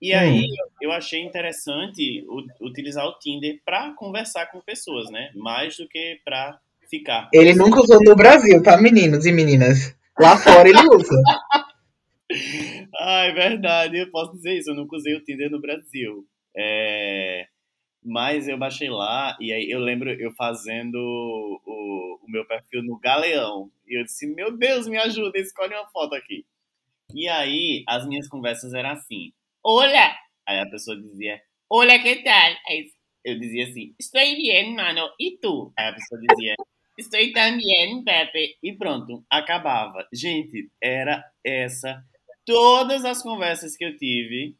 E aí hum. eu achei interessante utilizar o Tinder para conversar com pessoas, né? Mais do que para ficar. Ele nunca usou no Brasil, tá, meninos e meninas? Lá fora ele usa. ah, é verdade, eu posso dizer isso. Eu nunca usei o Tinder no Brasil. É... Mas eu baixei lá e aí eu lembro eu fazendo o, o meu perfil no Galeão. E eu disse, meu Deus, me ajuda, escolhe uma foto aqui. E aí as minhas conversas eram assim, olha! Aí a pessoa dizia, olha, que tal? Aí eu dizia assim, estou bem, mano, e tu? Aí a pessoa dizia, estou também, Pepe. E pronto, acabava. Gente, era essa todas as conversas que eu tive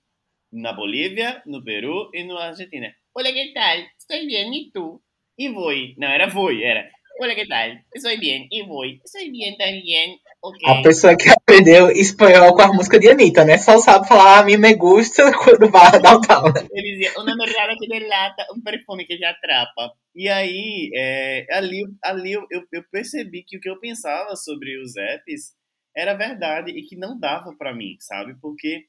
na Bolívia, no Peru e na Argentina. Olha que tal? Estou bem, e tu? E voi. Não, era voi, era. Olha que tal? Estou bem, e voi. Estou bem também. Okay. A pessoa que aprendeu espanhol com a música de Anitta, né? Só sabe falar a mim me gusta quando vai a Downtown. Ele dizia, uma merda que delata, um perfume que te atrapa. E aí, é, ali, ali eu, eu, percebi que o que eu pensava sobre os apps era verdade e que não dava para mim, sabe? Porque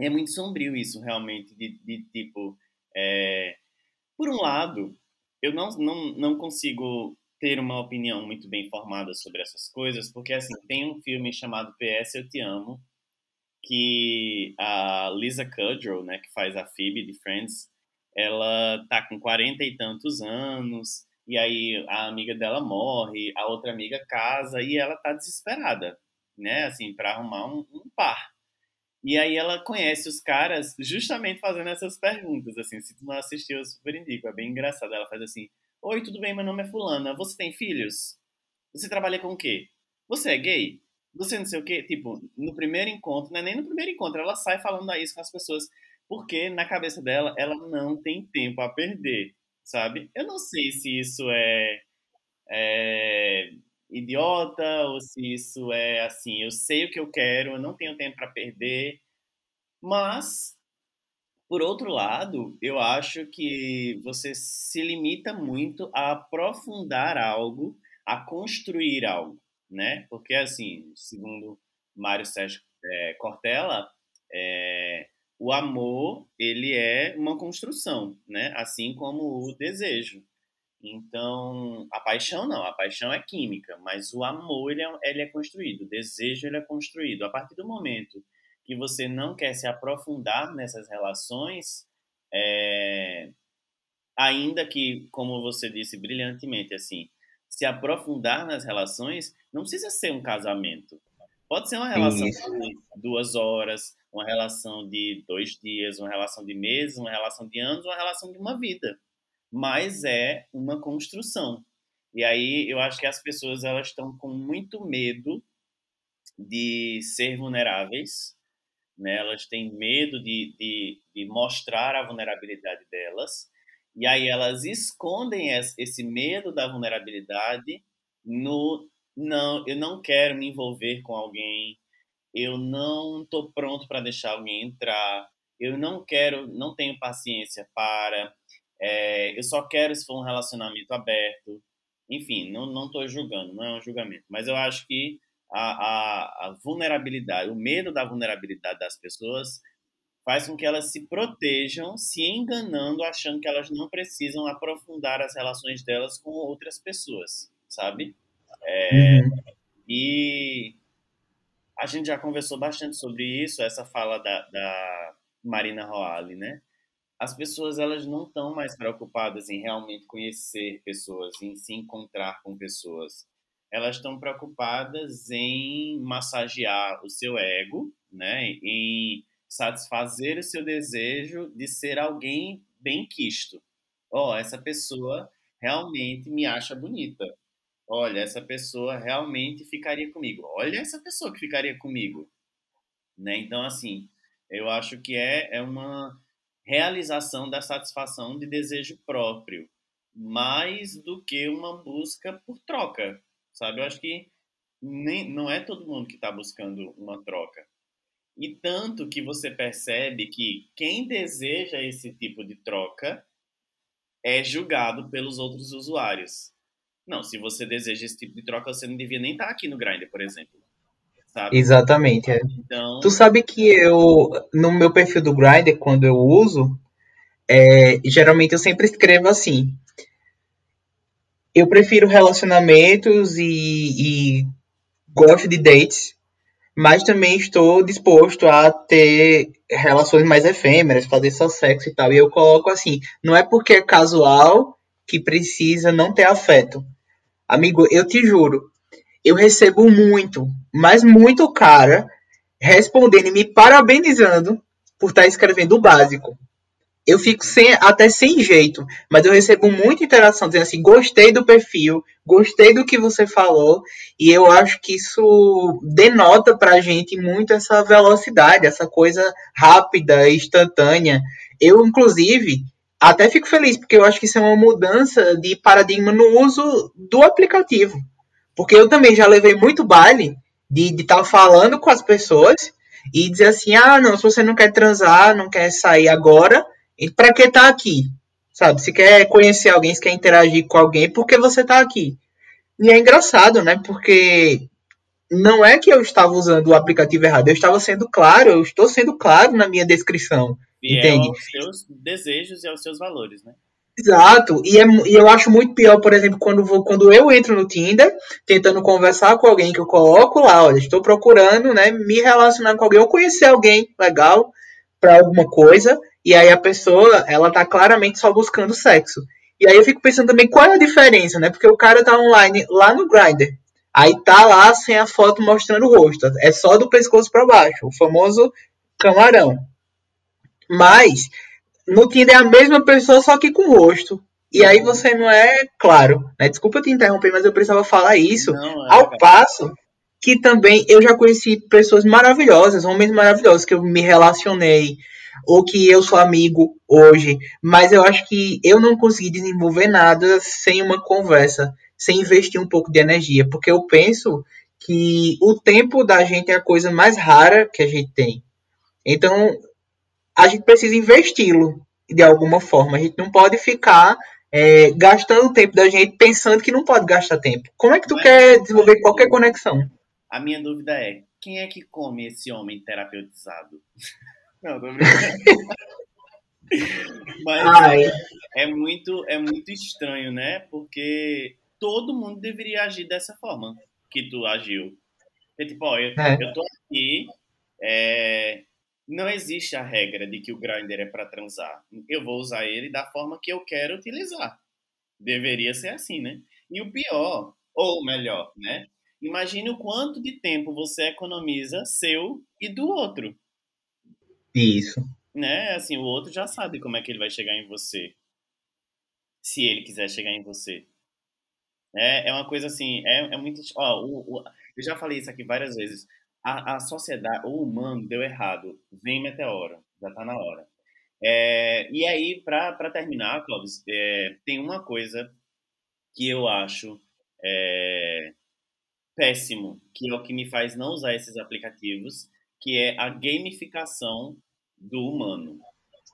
é muito sombrio isso, realmente, de, de tipo... É... Por um lado, eu não, não, não consigo ter uma opinião muito bem formada sobre essas coisas, porque assim, tem um filme chamado PS Eu Te Amo, que a Lisa Kudrow, né, que faz a Phoebe de Friends, ela tá com 40 e tantos anos, e aí a amiga dela morre, a outra amiga casa, e ela tá desesperada, né, assim, para arrumar um, um par. E aí ela conhece os caras justamente fazendo essas perguntas, assim, se tu não assistiu, eu super indico, é bem engraçado, ela faz assim, Oi, tudo bem? Meu nome é Fulana. Você tem filhos? Você trabalha com o quê? Você é gay? Você não sei o quê? Tipo, no primeiro encontro, não é nem no primeiro encontro, ela sai falando isso com as pessoas, porque na cabeça dela, ela não tem tempo a perder, sabe? Eu não sei se isso é, é idiota ou se isso é assim, eu sei o que eu quero, eu não tenho tempo para perder, mas por outro lado, eu acho que você se limita muito a aprofundar algo, a construir algo, né? Porque, assim, segundo Mário Sérgio é, Cortella, é, o amor, ele é uma construção, né? Assim como o desejo. Então, a paixão não, a paixão é química, mas o amor, ele é, ele é construído, o desejo, ele é construído. A partir do momento que você não quer se aprofundar nessas relações, é, ainda que, como você disse brilhantemente, assim, se aprofundar nas relações não precisa ser um casamento. Pode ser uma relação de duas horas, uma relação de dois dias, uma relação de meses, uma relação de anos, uma relação de uma vida. Mas é uma construção. E aí eu acho que as pessoas elas estão com muito medo de ser vulneráveis né? Elas têm medo de, de, de mostrar a vulnerabilidade delas, e aí elas escondem esse medo da vulnerabilidade no não, eu não quero me envolver com alguém, eu não estou pronto para deixar alguém entrar, eu não quero, não tenho paciência para, é, eu só quero se for um relacionamento aberto. Enfim, não estou julgando, não é um julgamento, mas eu acho que a, a, a vulnerabilidade, o medo da vulnerabilidade das pessoas faz com que elas se protejam, se enganando, achando que elas não precisam aprofundar as relações delas com outras pessoas, sabe? É, uhum. E a gente já conversou bastante sobre isso, essa fala da, da Marina Roale, né? As pessoas elas não estão mais preocupadas em realmente conhecer pessoas, em se encontrar com pessoas elas estão preocupadas em massagear o seu ego, né, em satisfazer o seu desejo de ser alguém bem quisto. Ó, oh, essa pessoa realmente me acha bonita. Olha, essa pessoa realmente ficaria comigo. Olha essa pessoa que ficaria comigo. Né? Então, assim, eu acho que é, é uma realização da satisfação de desejo próprio, mais do que uma busca por troca sabe? Eu acho que nem, não é todo mundo que está buscando uma troca. E tanto que você percebe que quem deseja esse tipo de troca é julgado pelos outros usuários. Não, se você deseja esse tipo de troca, você não devia nem estar tá aqui no Grindr, por exemplo. Sabe? Exatamente. É. Então... Tu sabe que eu, no meu perfil do Grindr, quando eu uso, é, geralmente eu sempre escrevo assim: eu prefiro relacionamentos e, e gosto de dates, mas também estou disposto a ter relações mais efêmeras, fazer só sexo e tal. E eu coloco assim, não é porque é casual que precisa não ter afeto. Amigo, eu te juro, eu recebo muito, mas muito cara respondendo e me parabenizando por estar escrevendo o básico eu fico sem, até sem jeito, mas eu recebo muita interação dizendo assim: gostei do perfil, gostei do que você falou, e eu acho que isso denota pra gente muito essa velocidade, essa coisa rápida, instantânea. Eu, inclusive, até fico feliz, porque eu acho que isso é uma mudança de paradigma no uso do aplicativo. Porque eu também já levei muito baile de estar tá falando com as pessoas e dizer assim: ah, não, se você não quer transar, não quer sair agora e para que tá aqui? Sabe? Se quer conhecer alguém, se quer interagir com alguém, porque você tá aqui. E é engraçado, né? Porque não é que eu estava usando o aplicativo errado, eu estava sendo claro, eu estou sendo claro na minha descrição. E entende? é aos seus desejos e aos seus valores, né? Exato, e, é, e eu acho muito pior, por exemplo, quando, vou, quando eu entro no Tinder, tentando conversar com alguém que eu coloco lá, olha, estou procurando, né, me relacionar com alguém, ou conhecer alguém legal para alguma coisa, e aí a pessoa, ela tá claramente só buscando sexo. E aí eu fico pensando também qual é a diferença, né? Porque o cara tá online lá no Grindr. Aí tá lá sem a foto mostrando o rosto. É só do pescoço para baixo. O famoso camarão. Mas no Tinder é a mesma pessoa, só que com rosto. E aí você não é claro. Né? Desculpa te interromper, mas eu precisava falar isso. Não, é, ao passo que também eu já conheci pessoas maravilhosas, homens maravilhosos, que eu me relacionei ou que eu sou amigo hoje, mas eu acho que eu não consegui desenvolver nada sem uma conversa, sem investir um pouco de energia, porque eu penso que o tempo da gente é a coisa mais rara que a gente tem. Então, a gente precisa investi-lo de alguma forma. A gente não pode ficar é, gastando o tempo da gente pensando que não pode gastar tempo. Como é que tu quer desenvolver qualquer conexão? A minha dúvida é: quem é que come esse homem terapeutizado? Não, tô brincando. Mas Ai. é muito, é muito estranho, né? Porque todo mundo deveria agir dessa forma que tu agiu. Porque, tipo, ó, eu, é. eu tô aqui, é, não existe a regra de que o grinder é para transar. Eu vou usar ele da forma que eu quero utilizar. Deveria ser assim, né? E o pior, ou melhor, né? Imagine o quanto de tempo você economiza seu e do outro. Isso. Né? Assim, o outro já sabe como é que ele vai chegar em você. Se ele quiser chegar em você. É, é uma coisa assim, é, é muito. Ó, o, o, eu já falei isso aqui várias vezes. A, a sociedade, o humano deu errado. Vem meteoro, já tá na hora. É, e aí, para terminar, Clóvis, é, tem uma coisa que eu acho é, péssimo, que é o que me faz não usar esses aplicativos, que é a gamificação do humano.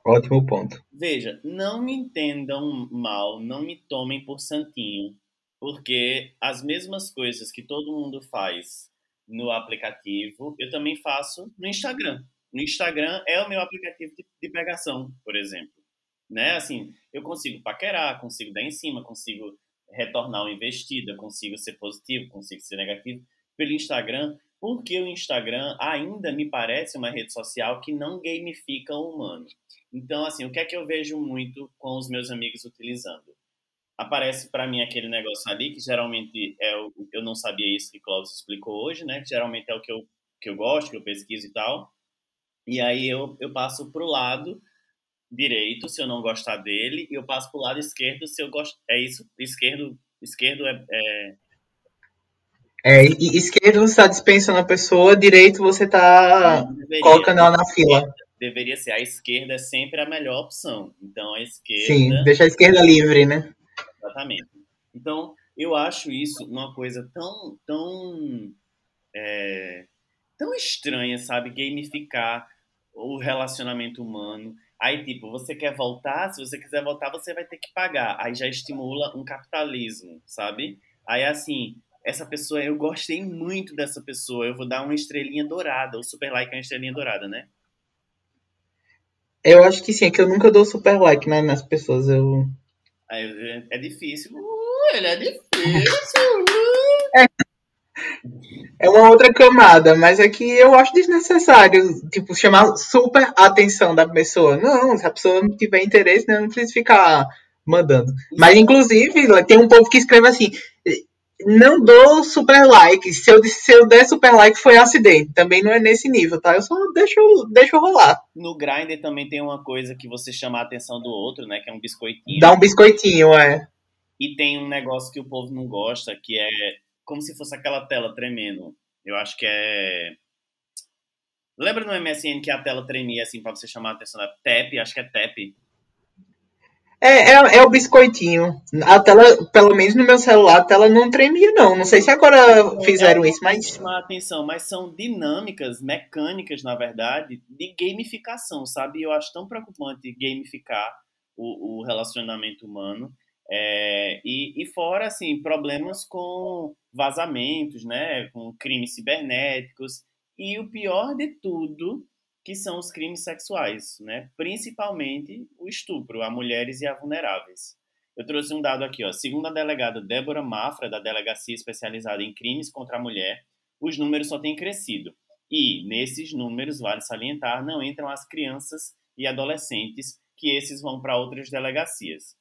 Ótimo ponto. Veja, não me entendam mal, não me tomem por santinho, porque as mesmas coisas que todo mundo faz no aplicativo, eu também faço no Instagram. No Instagram é o meu aplicativo de, de pegação, por exemplo. Né? Assim, eu consigo paquerar, consigo dar em cima, consigo retornar uma investida, consigo ser positivo, consigo ser negativo. Pelo Instagram, porque o Instagram ainda me parece uma rede social que não gamifica o humano. Então, assim, o que é que eu vejo muito com os meus amigos utilizando? Aparece para mim aquele negócio ali, que geralmente é o, eu não sabia isso que Cláudio explicou hoje, né? Que geralmente é o que eu, que eu gosto, que eu pesquiso e tal. E aí eu, eu passo pro lado direito se eu não gostar dele, e eu passo pro lado esquerdo se eu gosto. É isso? Esquerdo, esquerdo é, é é, esquerdo você está dispensando a pessoa, direito você está colocando ela na fila. Deveria ser. A esquerda é sempre a melhor opção. Então a esquerda. Sim, deixa a esquerda livre, né? Exatamente. Então, eu acho isso uma coisa tão, tão, é, tão estranha, sabe? Gamificar o relacionamento humano. Aí, tipo, você quer voltar, se você quiser voltar, você vai ter que pagar. Aí já estimula um capitalismo, sabe? Aí, assim, essa pessoa, eu gostei muito dessa pessoa, eu vou dar uma estrelinha dourada. O super like é uma estrelinha dourada, né? Eu acho que sim, é que eu nunca dou super like né, nas pessoas. Eu... É, é difícil. Uh, ele é difícil. É, é uma outra camada, mas é que eu acho desnecessário, tipo, chamar super atenção da pessoa. Não, se a pessoa não tiver interesse, né, não precisa ficar mandando. Mas, inclusive, tem um povo que escreve assim: não dou super like. Se eu, se eu der super like, foi acidente. Também não é nesse nível, tá? Eu só deixo, deixo rolar. No Grindr também tem uma coisa que você chama a atenção do outro, né? Que é um biscoitinho. Dá um biscoitinho, é. E tem um negócio que o povo não gosta, que é como se fosse aquela tela tremendo. Eu acho que é. Lembra no MSN que a tela tremia assim pra você chamar a atenção da TAP? Acho que é TAP. É, é, é, o biscoitinho. A tela, pelo menos no meu celular, a tela não tremia, não. Não sei se agora fizeram é, isso, mas. Chamar atenção, mas são dinâmicas, mecânicas, na verdade, de gamificação, sabe? Eu acho tão preocupante gamificar o, o relacionamento humano. É, e, e fora, assim, problemas com vazamentos, né? Com crimes cibernéticos. E o pior de tudo que são os crimes sexuais, né? principalmente o estupro a mulheres e a vulneráveis. Eu trouxe um dado aqui, ó. segundo a delegada Débora Mafra, da Delegacia Especializada em Crimes contra a Mulher, os números só têm crescido. E, nesses números, vale salientar, não entram as crianças e adolescentes, que esses vão para outras delegacias.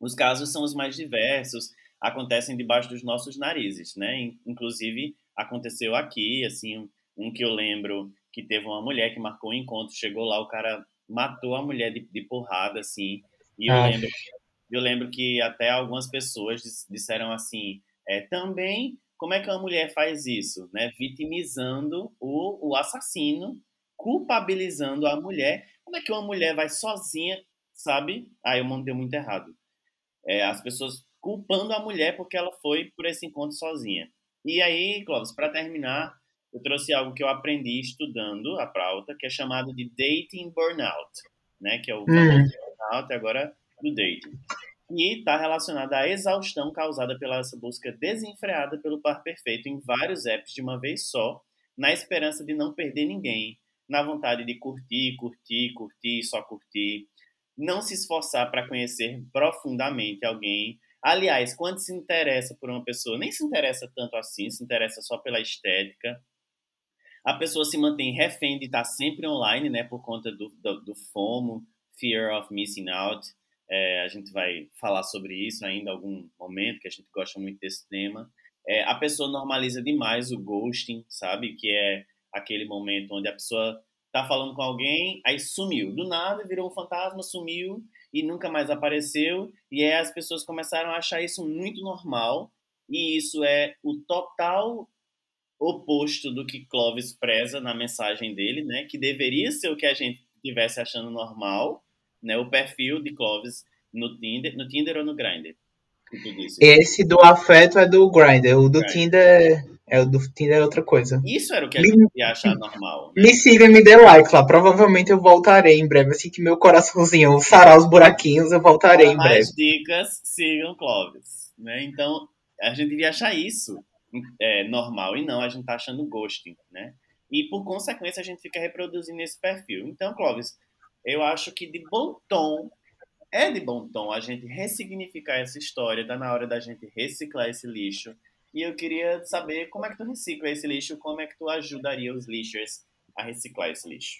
Os casos são os mais diversos, acontecem debaixo dos nossos narizes, né? Inclusive, aconteceu aqui, assim, um que eu lembro que teve uma mulher que marcou um encontro, chegou lá, o cara matou a mulher de, de porrada, assim. E eu lembro, eu lembro que até algumas pessoas disseram assim, é, também, como é que uma mulher faz isso? Né? Vitimizando o, o assassino, culpabilizando a mulher. Como é que uma mulher vai sozinha, sabe? Aí ah, eu mandei muito errado. É, as pessoas culpando a mulher porque ela foi por esse encontro sozinha. E aí, Clóvis, para terminar, eu trouxe algo que eu aprendi estudando a pauta, que é chamado de dating burnout, né? Que é o hum. burnout agora do dating. E está relacionado à exaustão causada pela essa busca desenfreada pelo par perfeito em vários apps de uma vez só, na esperança de não perder ninguém, na vontade de curtir, curtir, curtir, só curtir, não se esforçar para conhecer profundamente alguém. Aliás, quando se interessa por uma pessoa, nem se interessa tanto assim, se interessa só pela estética, a pessoa se mantém refém de estar sempre online, né, por conta do, do, do FOMO, Fear of Missing Out. É, a gente vai falar sobre isso ainda em algum momento, que a gente gosta muito desse tema. É, a pessoa normaliza demais o ghosting, sabe? Que é aquele momento onde a pessoa tá falando com alguém, aí sumiu. Do nada virou um fantasma, sumiu e nunca mais apareceu. E aí as pessoas começaram a achar isso muito normal. E isso é o total oposto do que Clovis preza na mensagem dele, né? Que deveria ser o que a gente estivesse achando normal, né? O perfil de Clovis no Tinder, no Tinder ou no Grindr. Esse do afeto é do Grindr, o do Tinder é o do Tinder é outra coisa. Isso era o que a gente ia achar normal. Né? Me siga e me dê like lá. Provavelmente eu voltarei em breve. Assim que meu coraçãozinho sarar os buraquinhos, eu voltarei Para em breve. Mais dicas, sigam Clovis. Né? Então, a gente devia achar isso é, normal e não, a gente tá achando ghosting, né? E por consequência a gente fica reproduzindo esse perfil. Então, Clóvis, eu acho que de bom tom, é de bom tom a gente ressignificar essa história, tá na hora da gente reciclar esse lixo. E eu queria saber como é que tu recicla esse lixo, como é que tu ajudaria os lixers a reciclar esse lixo.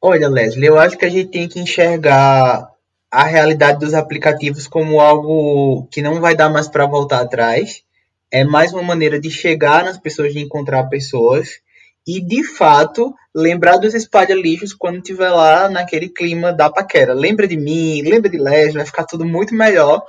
Olha, Leslie, eu acho que a gente tem que enxergar a realidade dos aplicativos como algo que não vai dar mais para voltar atrás. É mais uma maneira de chegar nas pessoas, de encontrar pessoas e, de fato, lembrar dos espalha-lixos quando estiver lá naquele clima da paquera. Lembra de mim, lembra de Leslie, vai ficar tudo muito melhor.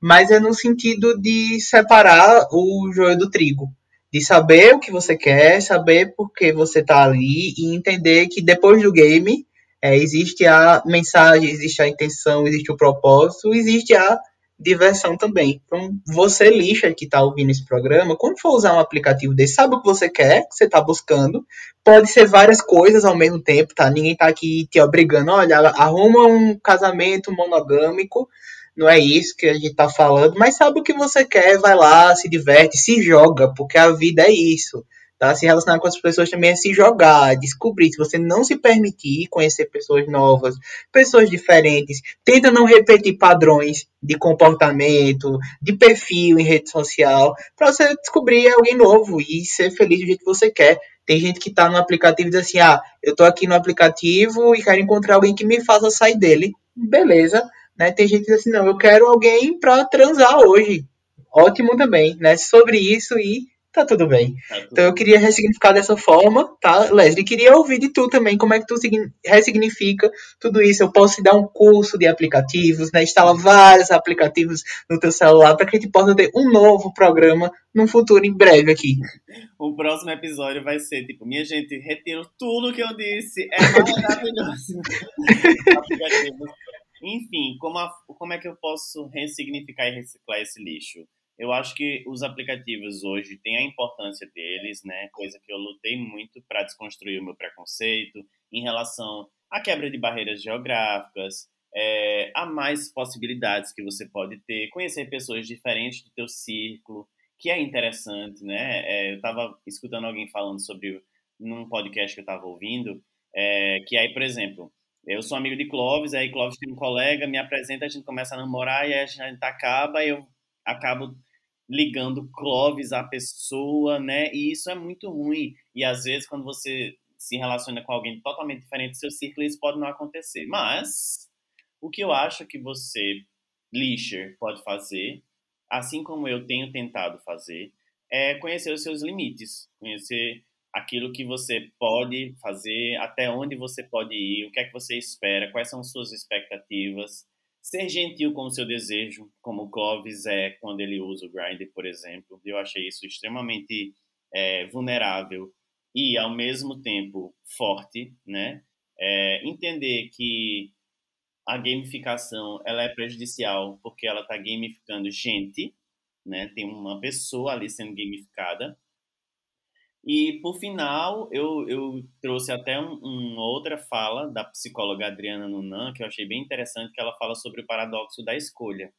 Mas é no sentido de separar o joio do trigo. De saber o que você quer, saber por que você está ali e entender que depois do game é, existe a mensagem, existe a intenção, existe o propósito, existe a diversão também. Então, você lixa que está ouvindo esse programa, quando for usar um aplicativo desse, sabe o que você quer, que você está buscando. Pode ser várias coisas ao mesmo tempo, tá? Ninguém está aqui te obrigando, olha, arruma um casamento monogâmico, não é isso que a gente está falando, mas sabe o que você quer, vai lá, se diverte, se joga, porque a vida é isso. Tá? Se relacionar com as pessoas também é se jogar, descobrir. Se você não se permitir conhecer pessoas novas, pessoas diferentes, tenta não repetir padrões de comportamento, de perfil em rede social, para você descobrir alguém novo e ser feliz do jeito que você quer. Tem gente que está no aplicativo e diz assim: ah, eu estou aqui no aplicativo e quero encontrar alguém que me faça sair dele. Beleza. Né? Tem gente que diz assim: não, eu quero alguém para transar hoje. Ótimo também, né? Sobre isso e tá tudo bem. Tá tudo então eu queria ressignificar dessa forma, tá, Leslie? Queria ouvir de tu também, como é que tu ressignifica tudo isso. Eu posso te dar um curso de aplicativos, né? Instala vários aplicativos no teu celular para que a gente possa ter um novo programa num futuro em breve aqui. O próximo episódio vai ser tipo, minha gente, retiro tudo que eu disse. É maravilhoso. Enfim, como, a, como é que eu posso ressignificar e reciclar esse lixo? Eu acho que os aplicativos hoje têm a importância deles, né? Coisa que eu lutei muito para desconstruir o meu preconceito em relação à quebra de barreiras geográficas, é, a mais possibilidades que você pode ter, conhecer pessoas diferentes do teu círculo, que é interessante, né? É, eu estava escutando alguém falando sobre num podcast que eu estava ouvindo, é, que aí, por exemplo, eu sou amigo de Clóvis, aí Clóvis tem um colega, me apresenta, a gente começa a namorar e a gente acaba, eu acabo ligando Clóvis à pessoa, né? E isso é muito ruim. E às vezes, quando você se relaciona com alguém totalmente diferente do seu círculo, isso pode não acontecer. Mas o que eu acho que você, Lisher, pode fazer, assim como eu tenho tentado fazer, é conhecer os seus limites, conhecer aquilo que você pode fazer, até onde você pode ir, o que é que você espera, quais são suas expectativas Ser gentil com o seu desejo, como o Clovis é quando ele usa o grind, por exemplo. Eu achei isso extremamente é, vulnerável e, ao mesmo tempo, forte, né? É, entender que a gamificação ela é prejudicial porque ela está gamificando gente, né? Tem uma pessoa ali sendo gamificada e, por final, eu, eu trouxe até uma um outra fala da psicóloga Adriana Nunan, que eu achei bem interessante, que ela fala sobre o paradoxo da escolha.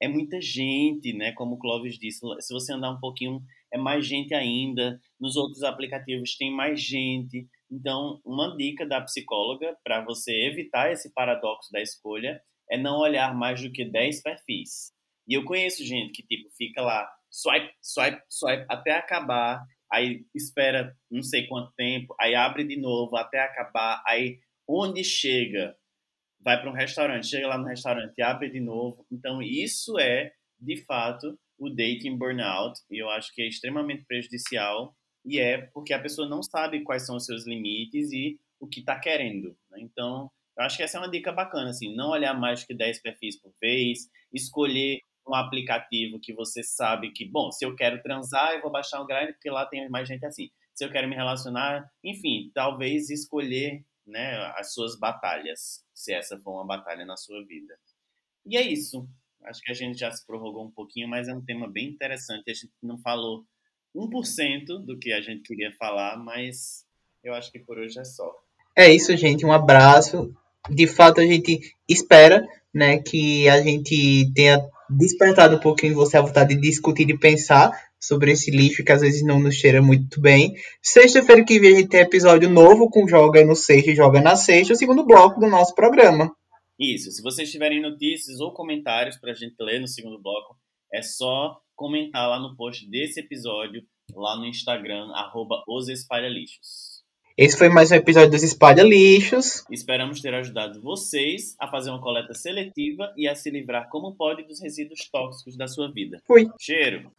É muita gente, né? Como o Clóvis disse, se você andar um pouquinho, é mais gente ainda. Nos outros aplicativos tem mais gente. Então, uma dica da psicóloga para você evitar esse paradoxo da escolha é não olhar mais do que 10 perfis. E eu conheço gente que, tipo, fica lá, swipe, swipe, swipe, até acabar aí espera não sei quanto tempo, aí abre de novo até acabar, aí onde chega, vai para um restaurante, chega lá no restaurante, abre de novo. Então isso é, de fato, o dating burnout, e eu acho que é extremamente prejudicial, e é porque a pessoa não sabe quais são os seus limites e o que está querendo. Né? Então, eu acho que essa é uma dica bacana, assim, não olhar mais que 10 perfis por vez, escolher um aplicativo que você sabe que, bom, se eu quero transar, eu vou baixar o Grindr porque lá tem mais gente assim. Se eu quero me relacionar, enfim, talvez escolher né, as suas batalhas, se essa for uma batalha na sua vida. E é isso. Acho que a gente já se prorrogou um pouquinho, mas é um tema bem interessante. A gente não falou 1% do que a gente queria falar, mas eu acho que por hoje é só. É isso, gente. Um abraço. De fato, a gente espera né, que a gente tenha despertado um pouquinho você a vontade de discutir e pensar sobre esse lixo que às vezes não nos cheira muito bem. Sexta-feira que vem a gente tem episódio novo com Joga no Sexta e Joga na Sexta, o segundo bloco do nosso programa. Isso, se vocês tiverem notícias ou comentários para a gente ler no segundo bloco, é só comentar lá no post desse episódio, lá no Instagram, arroba os. Esse foi mais um episódio dos Espalha Lixos. Esperamos ter ajudado vocês a fazer uma coleta seletiva e a se livrar como pode dos resíduos tóxicos da sua vida. Fui. Cheiro!